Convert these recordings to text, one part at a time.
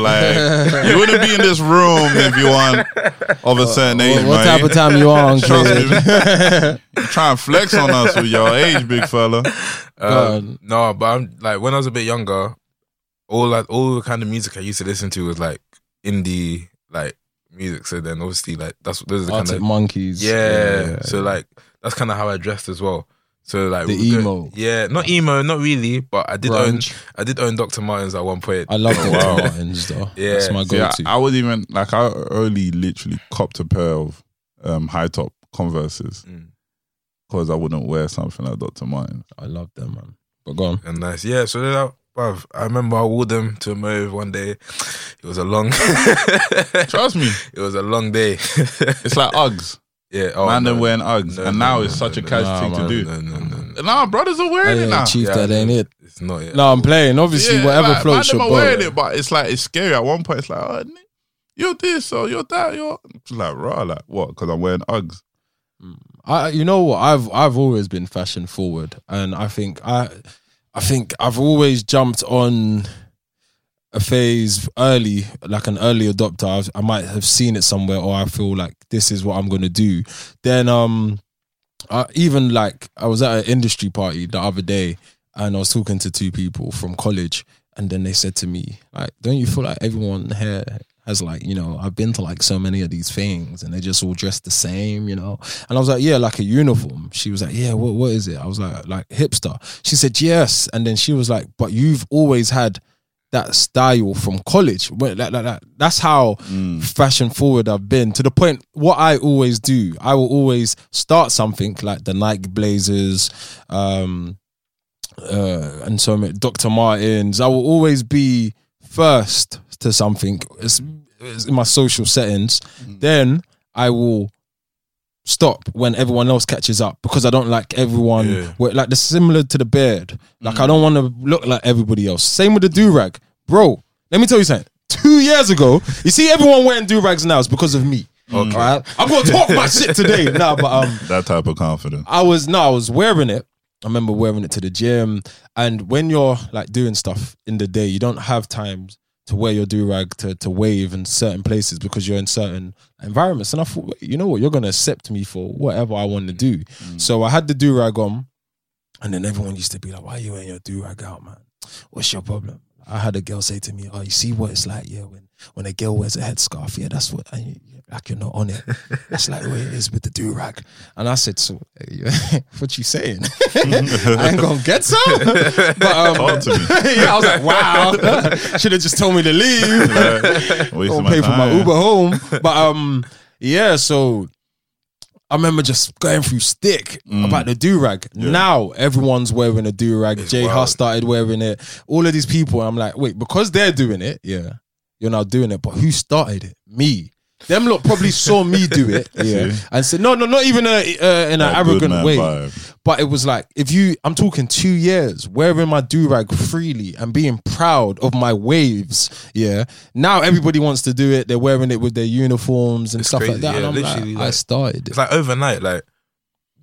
like you wouldn't be in this room if you want of a certain age, What, what type of time you on, Trust kid? me, you try and flex on us with your age, big fella. Um, no, but I'm like when I was a bit younger, all like all the kind of music I used to listen to was like indie like music. So then obviously like that's those are the kind of Monkeys. yeah, So like that's kind of how I dressed as well. So like The we would emo. yeah, not emo, not really, but I did Grunge. own I did own Dr. Martens at one point. I love Dr. the wow. Martens though. Yeah. That's my I, go-to. I would even like I only literally copped a pair of um, high top Converses Mm. because I wouldn't wear something like Dr. Martin. I love them, man. But go on. And nice, yeah. So then, I, bruv, I remember I wore them to a move one day. It was a long, Trust me, it was a long day. it's like Uggs. Yeah, oh, man, no. them wearing Uggs, No, and no, now no, it's such no, a no, cash thing man. to do. No, no, no, no. Nah, brothers are wearing Hey, it now. Chief, Yeah, that ain't it. It's not yet. No, I'm playing. Obviously, Yeah, whatever like, floats man, your them are wearing it, but it's like it's scary. At one point, it's like, oh, you're this or you're that. You're it's like raw, like what? Because I'm wearing Uggs. Mm. I, you know what? I've I've always been fashion forward, and I think I, I think I've always jumped on a phase early, like an early adopter. I've- I might have seen it somewhere, or I feel like this is what I'm gonna do. Then, um, I, even like I was at an industry party the other day, and I was talking to two people from college, and then they said to me, like, "Don't you feel like everyone here?" Has like you know I've been to like so many of these things and they just all dressed the same you know and I was like yeah like a uniform she was like yeah what what is it I was like like hipster she said yes and then she was like but you've always had that style from college. Well, like, like, like, that's how fashion forward I've been to the point what I always do I will always start something like the Nike Blazers um uh and so many Dr. Martens. I will always be first to something. It's, it's in my social settings. Then I will stop when everyone else catches up because I don't like everyone Yeah. where, like the similar to the beard like I don't want to look like everybody else same with the do-rag bro let me tell you something two years ago you see everyone wearing do-rags now it's because of me okay right? I'm gonna talk my shit today nah but um That type of confidence. I was no, I was wearing it. I remember wearing it to the gym. And when you're like doing stuff in the day, you don't have time to wear your do rag to to wave in certain places because you're in certain environments. And I thought, you know what, you're gonna accept me for whatever I want to do. Mm. So I had the do rag on, and then everyone used to be like, "Why are you wearing your do rag out, man? What's your problem?" I had a girl say to me, "Oh, you see what it's like, yeah, when when a girl wears a headscarf, yeah, that's what, and you, like you're not on it. That's like the way it is with the do rag." And I said, "So, what you saying? I ain't gonna get some." But um, Talk to me. yeah, I was like, "Wow, should have just told me to leave." My pay for my. Uber home. But um, yeah. So I remember just going through stick mm. about the do rag. Now everyone's wearing a do rag. Jay wild. Hus started wearing it. All of these people. I'm like, wait, because they're doing it, yeah, you're now doing it. But who started it? Me. Them lot probably saw me do it, yeah, and said, no, no, not even a, uh, in an That arrogant man way. vibe. But it was like, if you, I'm talking two years wearing my do rag freely and being proud of my waves. Yeah. Now everybody wants to do it. They're wearing it with their uniforms and It's stuff like crazy, that. yeah, and I'm literally, like, I like- started it. It's like overnight, like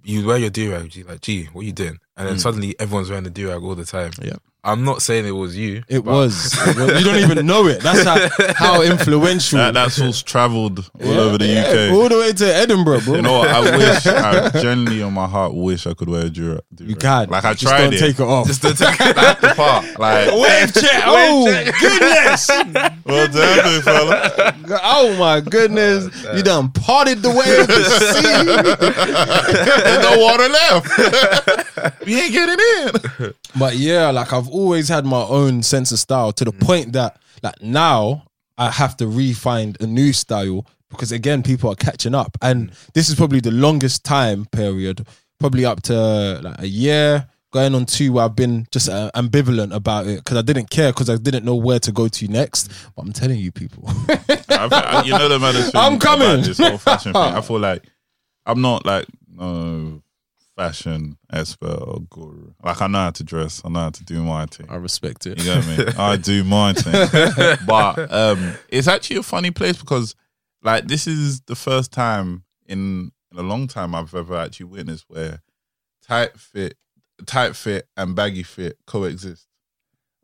you wear your do rag, you're like, gee, what you doing? And Mm. then suddenly everyone's wearing the do rag all the time. Yeah. I'm not saying it was you. It but- was. It You don't even know it. That's how, how influential. That, that sauce travelled all Yeah, over the yeah, UK. all the way to Edinburgh, bro. You know what? I wish, I genuinely on my heart wish I could wear a Dura. you can. Like I Just tried don't it. take it off. Just to take That's the part. Like, Wave check. Oh goodness. well done, fella. Oh my goodness. You done parted the wave. There's no water left. we ain't getting in. But yeah, like I've always had my own sense of style to the mm. point that like now I have to re-find a new style because again people are catching up. And mm. this is probably the longest time period probably up to like a year going on two where I've been just uh, ambivalent about it because I didn't care because I didn't know where to go to next. Mm. But I'm telling you people. I, you know the thing I'm coming. this whole fashion thing. I feel like I'm not like no fashion expert or guru. Like I know how to dress. I know how to do my thing. I respect it You know what I mean? I do my thing. but um, it's actually a funny place because like this is the first time in, in a long time I've ever actually witnessed where tight fit tight fit and baggy fit coexist.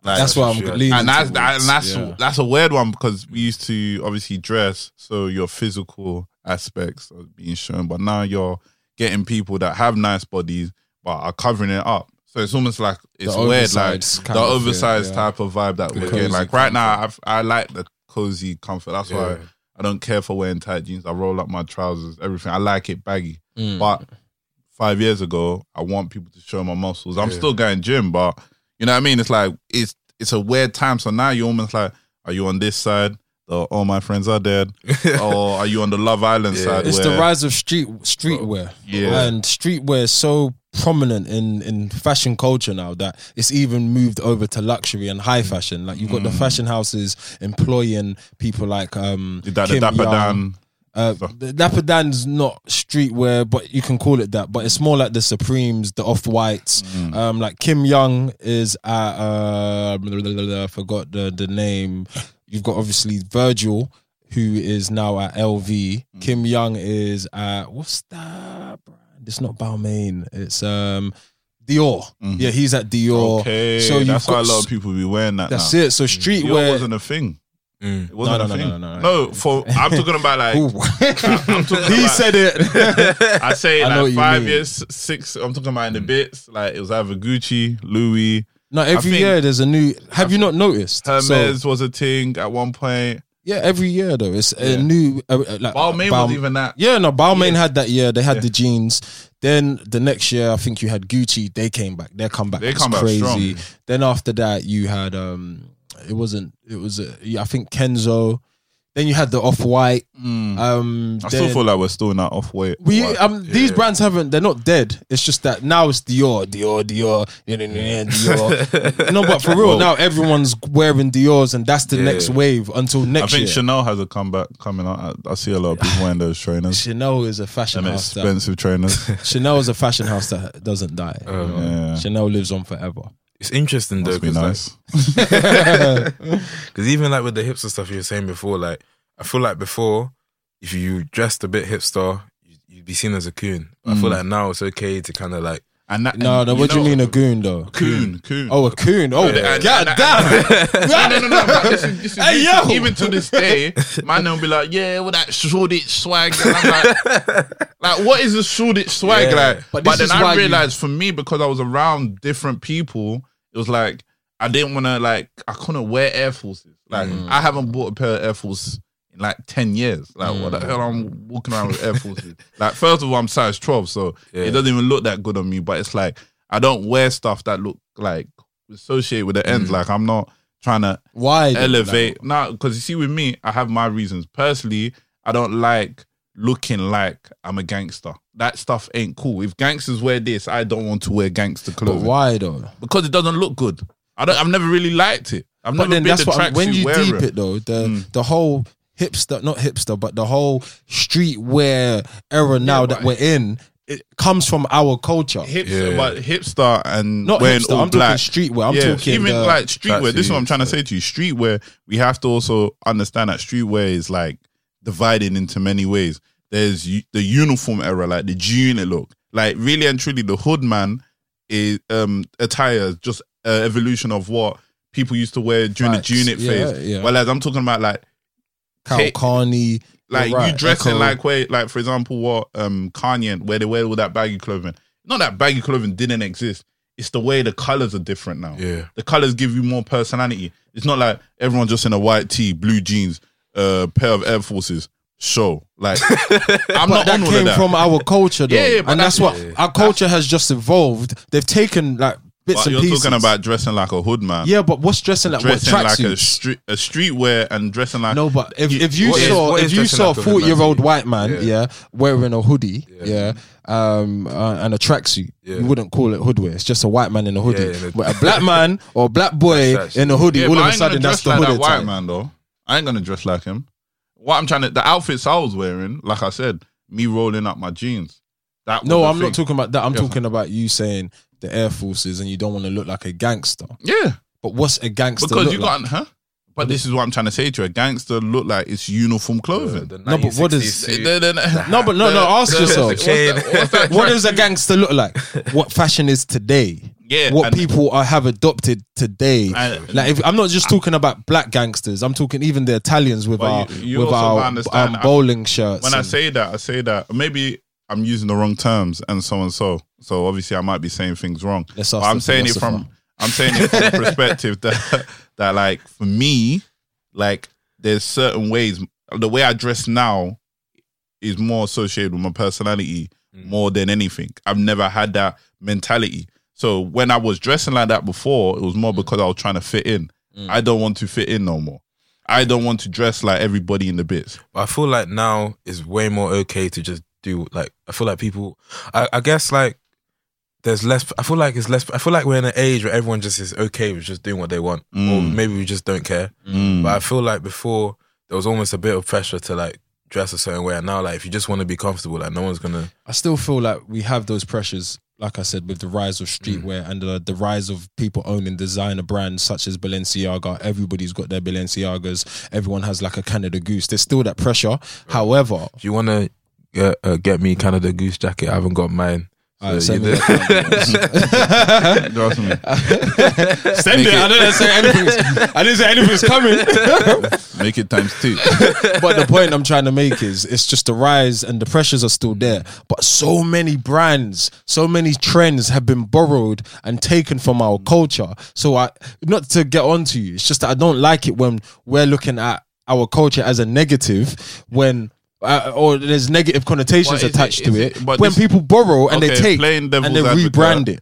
Like, That's why I'm Sure. leaning. and that's that, and that's yeah. that's a weird one because we used to obviously dress so your physical aspects are being shown, but now you're getting people that have nice bodies but are covering it up. So it's almost like it's weird, like the kind of feel, oversized yeah. type of vibe that The we're getting. Like right now, I've, I like the cozy comfort. That's why Yeah. I don't care for wearing tight jeans. I roll up my trousers, everything. I like it baggy. Mm. But five years ago, I want people to show my muscles. I'm Yeah. still going gym, but you know what I mean. It's like it's it's a weird time. So now you're almost like, are you on this side? The, all my friends are dead, or are you on the Love Island Yeah. side? It's where, the rise of street streetwear. Yeah. and streetwear is so prominent in in fashion culture now that it's even moved over to luxury and high fashion. Like you've got the fashion houses employing people like um Did that the Kim Dapper Jones. Dan? Uh, stuff. Dapper Dan's not streetwear, but you can call it that. But it's more like the Supremes, the Off Whites. Mm. Um, like Kim Jones is at uh, I forgot the the name. You've got obviously Virgil, who is now at LV. Mm. Kim Jones is at what's that brand? It's not Balmain. It's um Dior. Mhm. Yeah, he's at Dior. Okay, so you've that's why a lot of people be wearing that. That's now. it. So Dior streetwear. wasn't a thing. Mm. It wasn't No, a no, no, thing. no, no, no. No, for I'm talking about like Ooh. I'm talking he about- said it. I say I like five mean. years, six. I'm talking about in the bits. Like it was either Gucci, Louis, no, every think- year there's a new. Have you not noticed? So- Hermes was a thing at one point. Yeah, every year though, it's a new. Uh, uh, like Balmain Bal- was even that. Yeah, no, Balmain had that year. They had the jeans. Then the next year, I think you had Gucci. They came back. Their comeback They was come back crazy. strong. Then after that, you had um, it wasn't. It was uh, yeah, I think Kenzo. Then you had the off white. Mm. Um, I still then- feel like we're still in that off white. we um these brands haven't they're not dead. It's just that now it's Dior, Dior, Dior, yeah, yeah, yeah, Dior. no, but for real, Well- now everyone's wearing Dior's, and that's the Yeah. next wave until next. I next think year. Chanel has a comeback coming out. I, I see a lot of people wearing those trainers. Chanel is a fashion house. That, expensive trainers. Chanel is a fashion house that doesn't die. Um, yeah. Chanel lives on forever. It's interesting though, Must be because nice. even like with the hipster stuff you were saying before, like I feel like before, if you dressed a bit hipster, you- you'd be seen as a coon. I feel Mm. like now it's okay to kind of like And that, No, and no, what do you mean a goon though? Coon, coon. Oh, a coon. Oh, Yeah, and- god and- damn. no, no, no, no. This is, this is Hey, even, yo! even to this day, man, they'll be like, "Yeah, with that Shoreditch swag." And I'm like, like, what is the Shoreditch swag Yeah. like? But But, then is why I you- realized for me because I was around different people, it was like I didn't want to like I couldn't wear Air Forces. Like Mm. I haven't bought a pair of Air Force in like ten years. Like what the Mm. hell I'm walking around with Air Forces? like first of all, I'm size twelve, so Yeah. it doesn't even look that good on me. But it's like I don't wear stuff that look like associated with the ends. Mm. Like I'm not trying to Why? elevate. No, because you see, with me, I have my reasons. Personally, I don't like looking like I'm a gangster. That stuff ain't cool. If gangsters wear this, I don't want to wear gangster clothes. But why though? because it doesn't look good. I don't. I've never really liked it. I've But never then been that's the what when you wearer. deep it though, the Mm. the whole hipster, not hipster, but the whole streetwear era now that we're in, it comes from our culture. Hipster, Yeah. but hipster and Not wearing hipster. all I'm black. talking streetwear. I'm yeah, talking even the- like streetwear. This is what I'm trying to say to you. Streetwear, we have to also understand that streetwear is like divided into many ways. There's u- the uniform era, like the G unit look. Like really and truly, the hood man is um attire is just an evolution of what people used to wear during Facts. the G unit Yeah, phase. yeah. Whereas I'm talking about like Cal Hey, Carney, like right, you dressing Ecko. like where like for example what um Kanye where they wear all that baggy clothing. Not that baggy clothing didn't exist. It's the way the colors are different now. yeah. The colors give you more personality. It's not like everyone just in a white tee, blue jeans, uh, pair of Air Forces. Show like I'm but not that on came of that. from our culture though, Yeah, yeah, but and that's, that's- what yeah. our culture has just evolved. They've taken like bits But and you're pieces. talking about dressing like a hood man. yeah, but what's dressing like what like a tracksuits? street a streetwear and dressing like No, but if, if you What is- saw what if is you dressing saw a like a hood forty year old man? white man, Yeah. yeah. wearing a hoodie, Yeah. yeah, um, uh, and a tracksuit, Yeah. you wouldn't call it hoodwear. It's just a white man in a hoodie. Yeah, in a- but a black man or a black boy That's in a hoodie, Yeah, all but of I a ain't sudden gonna that's dress the like hood that white man though. I ain't gonna dress like him. What I'm trying to the outfits I was wearing, like I said, me rolling up my jeans. That No, I'm thing. not talking about that. I'm Yeah. talking about you saying the Air Forces and you don't want to look like a gangster. Yeah, But what's a gangster? because look you like? got huh. But this is what I'm trying to say to you. A gangster look like it's uniform clothing. The No, but what 1960s suit. The- the- the- No, but no, no. Ask the- yourself. what's that- what's that What track- does a gangster look like? What fashion is today? Yeah, what and- people are, have adopted today. And- like, if, I'm not just talking about black gangsters. I'm talking even the Italians with But our you- you with also our understand, um, bowling shirts. when I and- say that, I say that maybe I'm using the wrong terms and so and so. So obviously, I might be saying things wrong. Let's But I'm the saying it from. I'm saying it from a perspective that that like for me, like there's certain ways. The way I dress now is more associated with my personality mm. more than anything. I've never had that mentality. So when I was dressing like that before, it was more mm. because I was trying to fit in. Mm. I don't want to fit in no more. I don't want to dress like everybody in the bits. I feel like now is way more okay to just do like I feel like people I, I guess like there's less I feel like it's less I feel like we're in an age where everyone just is okay with just doing what they want. Or Mm. maybe we just don't care. Mm. But I feel like before there was almost a bit of pressure to like dress a certain way and now like if you just want to be comfortable, like no one's gonna I still feel like we have those pressures, like I said, with the rise of streetwear and the, the rise of people owning designer brands such as Balenciaga. Everybody's got their Balenciagas. Everyone has like a Canada Goose. There's still that pressure. However, if you wanna get uh, get me Canada Goose jacket, I haven't got mine. Uh, So send you me that. Trust me. Send it. I didn't say anything. I didn't say anything's coming. Make it times two. but the point I'm trying to make is it's just the rise and the pressures are still there. But so many brands, so many trends have been borrowed and taken from our culture. So I not to get on to you, it's just that I don't like it when we're looking at our culture as a negative when uh, or there's negative connotations attached is to it- it. but when this- people borrow and they Okay, take playing and devil's they advocate. rebrand it.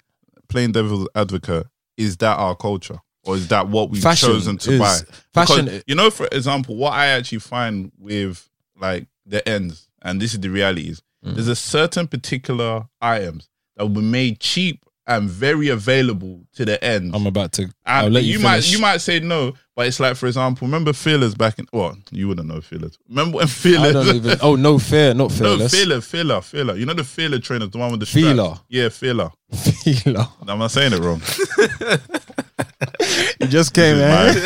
Playing devil's advocate, is that our culture? Or is that what we've Fashion chosen to is- buy? fashion- Because, you know, for example, what I actually find with like the ends, and this is the reality is Mm. there's a certain particular items that will be made cheap and very available to the end. I'm about to. I'll And let you, you, might you might say no, but it's like for example, remember Feelers back in well, you wouldn't know Feelers. Remember when I Feelers don't even. Oh no, fear, not No, fearless. Feeler, Feeler, Feeler. You know the Feeler trainers, the one with the straps? Feeler. Yeah, Feeler. Feeler. I'm not saying it wrong. You just came, My man.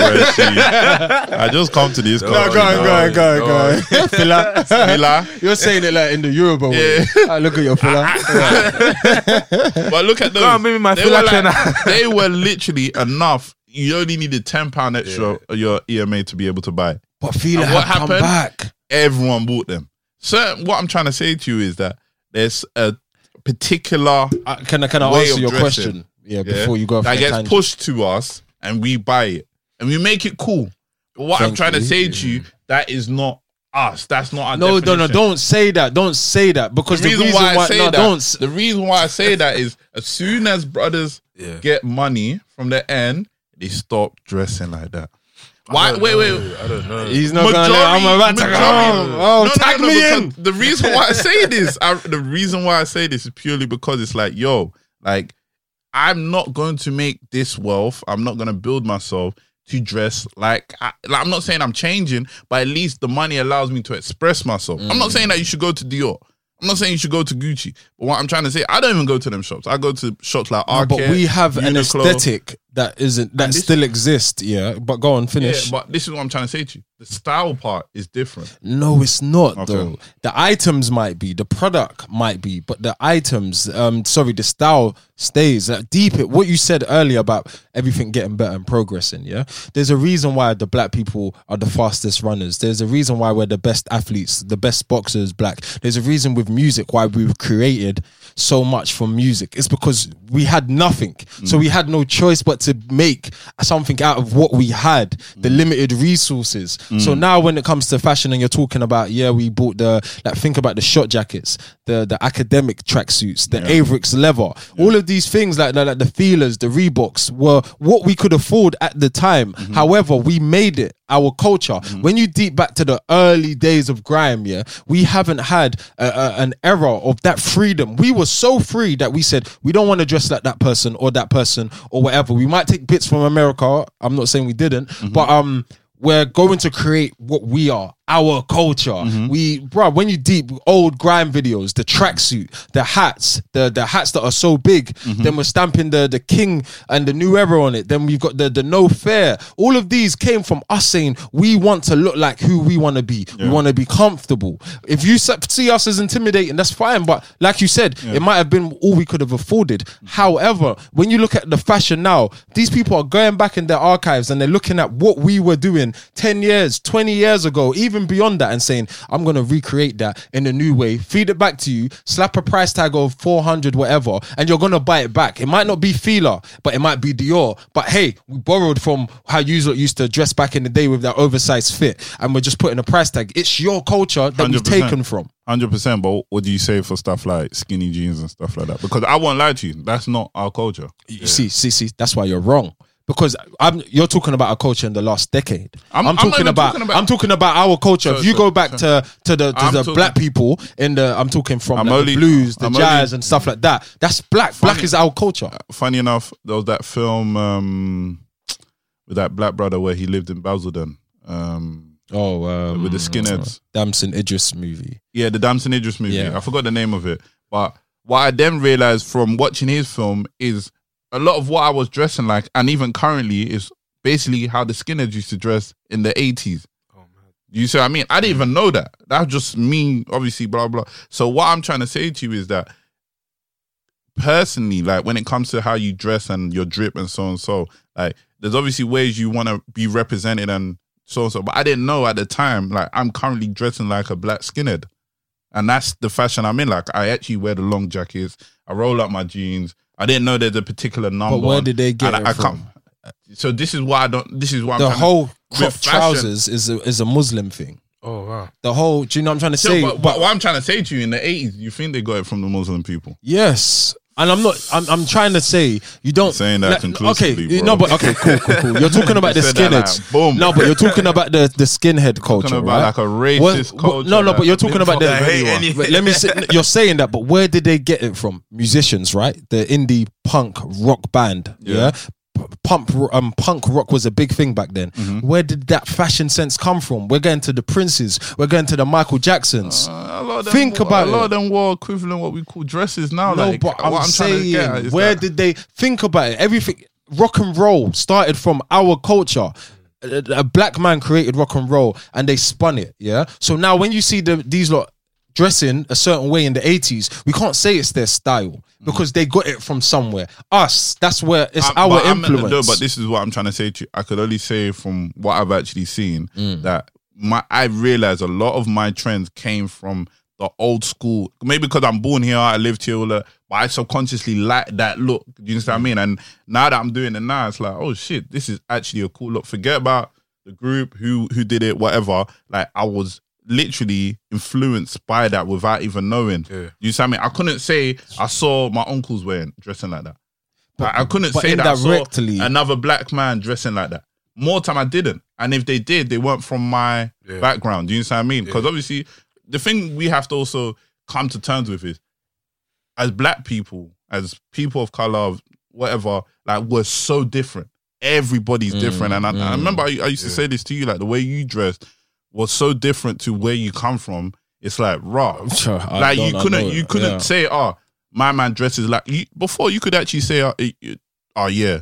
I just come to this. No, club, go on, you go on, go on, go on. Filler. Feeler. You're saying it like in the Yoruba way. Yeah. Ah, look at your filler. But look at those. Go on, maybe my they, Feeler were trainer. they were literally enough. You only needed ten pound extra of your EMA to be able to buy. But Fila what have come happened? back. Everyone bought them. So what I'm trying to say to you is that there's a particular Uh, can I can I answer your dressing. question? Yeah, yeah, before you go off that the gets tangent. pushed to us and we buy it and we make it cool. But what I'm Thank trying to you. say to you, that is not us. That's not our No, no, no! definition. Don't say that. Don't say that because The reason, why I say no, that, don't. s- the reason why I say that is as soon as brothers Yeah. get money from the end, they stop dressing like that. Why? Wait, wait. I don't know. He's not gonna. I'm about to. majority- Oh, No, no, tag no, me because in. The reason why I say this, I, the reason why I say this is purely because it's like, yo, like, I'm not going to make this wealth. I'm not going to build myself to dress like, I, like. I'm not saying I'm changing, but at least the money allows me to express myself. I'm not mm. saying that you should go to Dior. I'm not saying you should go to Gucci. But what I'm trying to say, I don't even go to them shops. I go to shops like No, but we have an aesthetic that isn't that this- still exists. Yeah, but go on, finish. Yeah, but this is what I'm trying to say to you. The style part is different. No, it's not Okay. though. The items might be, the product might be, but the items, um, sorry, the style stays. Like deep it. What you said earlier about everything getting better and progressing. Yeah, there's a reason why the black people are the fastest runners. There's a reason why we're the best athletes, the best boxers. Black. There's a reason with music why we've created so much from music. It's because we had nothing, so mm. we had no choice but to make something out of what we had, the mm. limited resources. So mm. now when it comes to fashion and you're talking about, yeah, we bought the like think about the shot jackets, the the academic tracksuits, the Avirex leather, all of these things like, like like the feelers, the Reeboks were what we could afford at the time. Mm-hmm. However, we made it our culture. Mm-hmm. When you deep back to the early days of grime, yeah, we haven't had a, a- an era of that freedom. We were so free that we said we don't want to dress like that person or that person or whatever. We might take bits from America. I'm not saying we didn't, mm-hmm. but um, we're going to create what we are our culture. Mm-hmm. We, bro, when you deep old grime videos, the tracksuit, the hats, the the hats that are so big, mm-hmm. then we're stamping the the king and the new era on it. Then we've got the the no fair. All of these came from us saying we want to look like who we want to be. We want to be comfortable. If you see us as intimidating, that's fine. But like you said, it might have been all we could have afforded. However, when you look at the fashion now, these people are going back in their archives and they're looking at what we were doing 10 years, 20 years ago, even beyond that, and saying, I'm going to recreate that in a new way, feed it back to you, slap a price tag of 400, whatever, and you're going to buy it back. It might not be Fila, but it might be Dior. But hey, we borrowed from how you used to dress back in the day with that oversized fit, and we're just putting a price tag. It's your culture that we've taken from. Hundred percent, but what do you say for stuff like skinny jeans and stuff like that? Because I won't lie to you, that's not our culture. You see, see, see, that's why you're wrong. Because I'm, you're talking about a culture in the last decade. I'm- I'm, I'm talking, about, talking about- I'm talking about our culture. So- if you so- go back so- to to the to the talking- black people in the, I'm talking from I'm like, only- the blues, the I'm jazz, only- and stuff like that. That's black. Black is our culture. Funny enough, there was that film um, with that black brother where he lived in Basildon. Um, Oh, um, with the skinheads. Damson Idris movie. Yeah, the Damson Idris movie. Yeah. I forgot the name of it. But what I then realized from watching his film is a lot of what I was dressing like, and even currently, is basically how the skinheads used to dress in the 80s. You see what I mean? I didn't even know that. That's just me, obviously, blah, blah. So, what I'm trying to say to you is that personally, like when it comes to how you dress and your drip and so and so, like there's obviously ways you want to be represented and so and so. But I didn't know at the time, like I'm currently dressing like a black skinhead. And that's the fashion I'm in. Like I actually wear the long jackets. I roll up my jeans. I didn't know there's a particular number. But where did they get it I, I from? So this is why I don't. This is why I'm The whole with crop trousers is a, is a Muslim thing. Oh wow. The whole, do you know what I'm trying to So, say? but, but what I'm trying to say to you in the 80s, you think they got it from the Muslim people? Yes. And I'm not. I'm, I'm trying to say you don't saying that like, conclusively, Okay, bro. no, but okay, cool, cool, cool. You're talking about the You said that skinheads. like, boom. No, but you're talking about the the skinhead culture, Talking about right? like a racist What- culture. No, no, but you're talking about the. Hate any- But let me say, you're saying that, but where did they get it from? Musicians, right? The indie punk rock band, yeah. Yeah. Pump, um, punk rock was a big thing back then. Mm-hmm. Where did that fashion sense come from? We're going to the Princes. We're going to the Michael Jacksons. Uh, a lot of them Think wore, about a lot it. of them wore equivalent what we call dresses now. No, like, but I'm, to saying, where that- did they think about it? Everything, rock and roll started from our culture. A, a black man created rock and roll, and they spun it. Yeah. So now, when you see the these lot dressing a certain way in the 80s, we can't say it's their style because they got it from somewhere. Us, that's where it's I'm- our but influence. no, but this is what I'm trying to say to you. I could only say from what I've actually seen Mm. that my I realized a lot of my trends came from the old school. Maybe because I'm born here, I lived here, but I subconsciously like that look. Do you understand what I mean? And now that I'm doing it now, it's like, oh shit, this is actually a cool look. Forget about the group who who did it, whatever. Like I was literally influenced by that without even knowing. Yeah. You see what I mean? I couldn't say I saw my uncles wearing dressing like that. But I couldn't say that I saw another black man dressing like that. More time I didn't. And if they did, they weren't from my Yeah. background. Do you understand what I mean? Because obviously the thing we have to also come to terms with is as black people, as people of color, whatever, like we're so different. Everybody's different. And I, I remember I, I used to say this to you, like the way you dressed was so different to where you come from. It's like raw. Like you couldn't you couldn't yeah. say, oh, my man dresses like you before you could actually say, oh, it- it- oh yeah,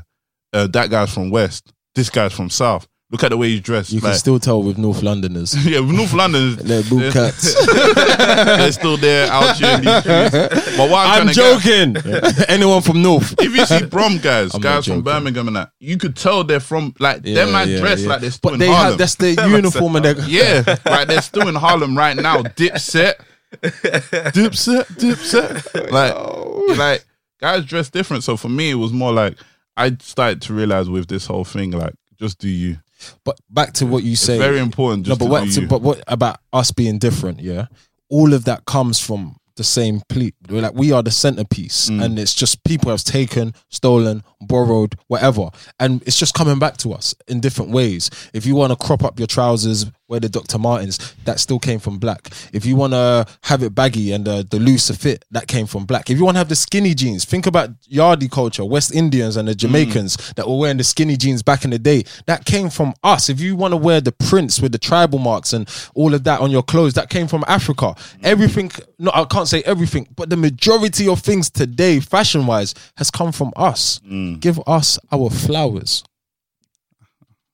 uh, that guy's from West, this guy's from South. Look at the way he's dressed. You can like, still tell with North Londoners. yeah, with North London, They're boot cuts. they're still there out here in these streets. But what I'm, I'm trying to get- joking. Anyone from North? if you see Brum guys, I'm guys from. Birmingham and that, you could tell they're from like Yeah, them man yeah, dress yeah. like they're still But in they Harlem. have that's their uniform and they're yeah, like they're still in Harlem right now. Dipset, dipset, dipset. Like, like guys dress different. So for me, it was more like I started to realize with this whole thing, like just do you. But back to what you It's say. very important. no, but to what? To, but what about us being different? Yeah, all of that comes from the same ple We're like we are the centerpiece, Mm. and it's just people have taken, stolen, borrowed, whatever, and it's just coming back to us in different ways. If you want to crop up your trousers, wear the Dr. Martens, that still came from black. If you want to have it baggy and uh, the looser fit, that came from black. If you want to have the skinny jeans, think about Yardie culture, West Indians and the Jamaicans that were wearing the skinny jeans back in the day. That came from us. If you want to wear the prints with the tribal marks and all of that on your clothes, that came from Africa. Everything, no, I can't say everything, but the majority of things today, fashion wise, has come from us. Give us our flowers.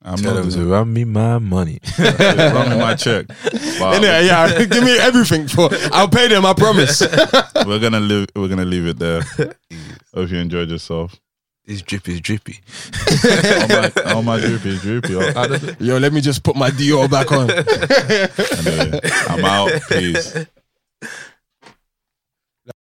I'm Tell not them to run me my money. run me my check. But Innit? yeah, give me everything for. I'll pay them. I promise. we're gonna live. We're gonna leave it there. Hope you enjoyed yourself. this drip is drippy. All my, all my droopy. Oh, Yo, let me just put my Dior back on. anyway, I'm out. Peace.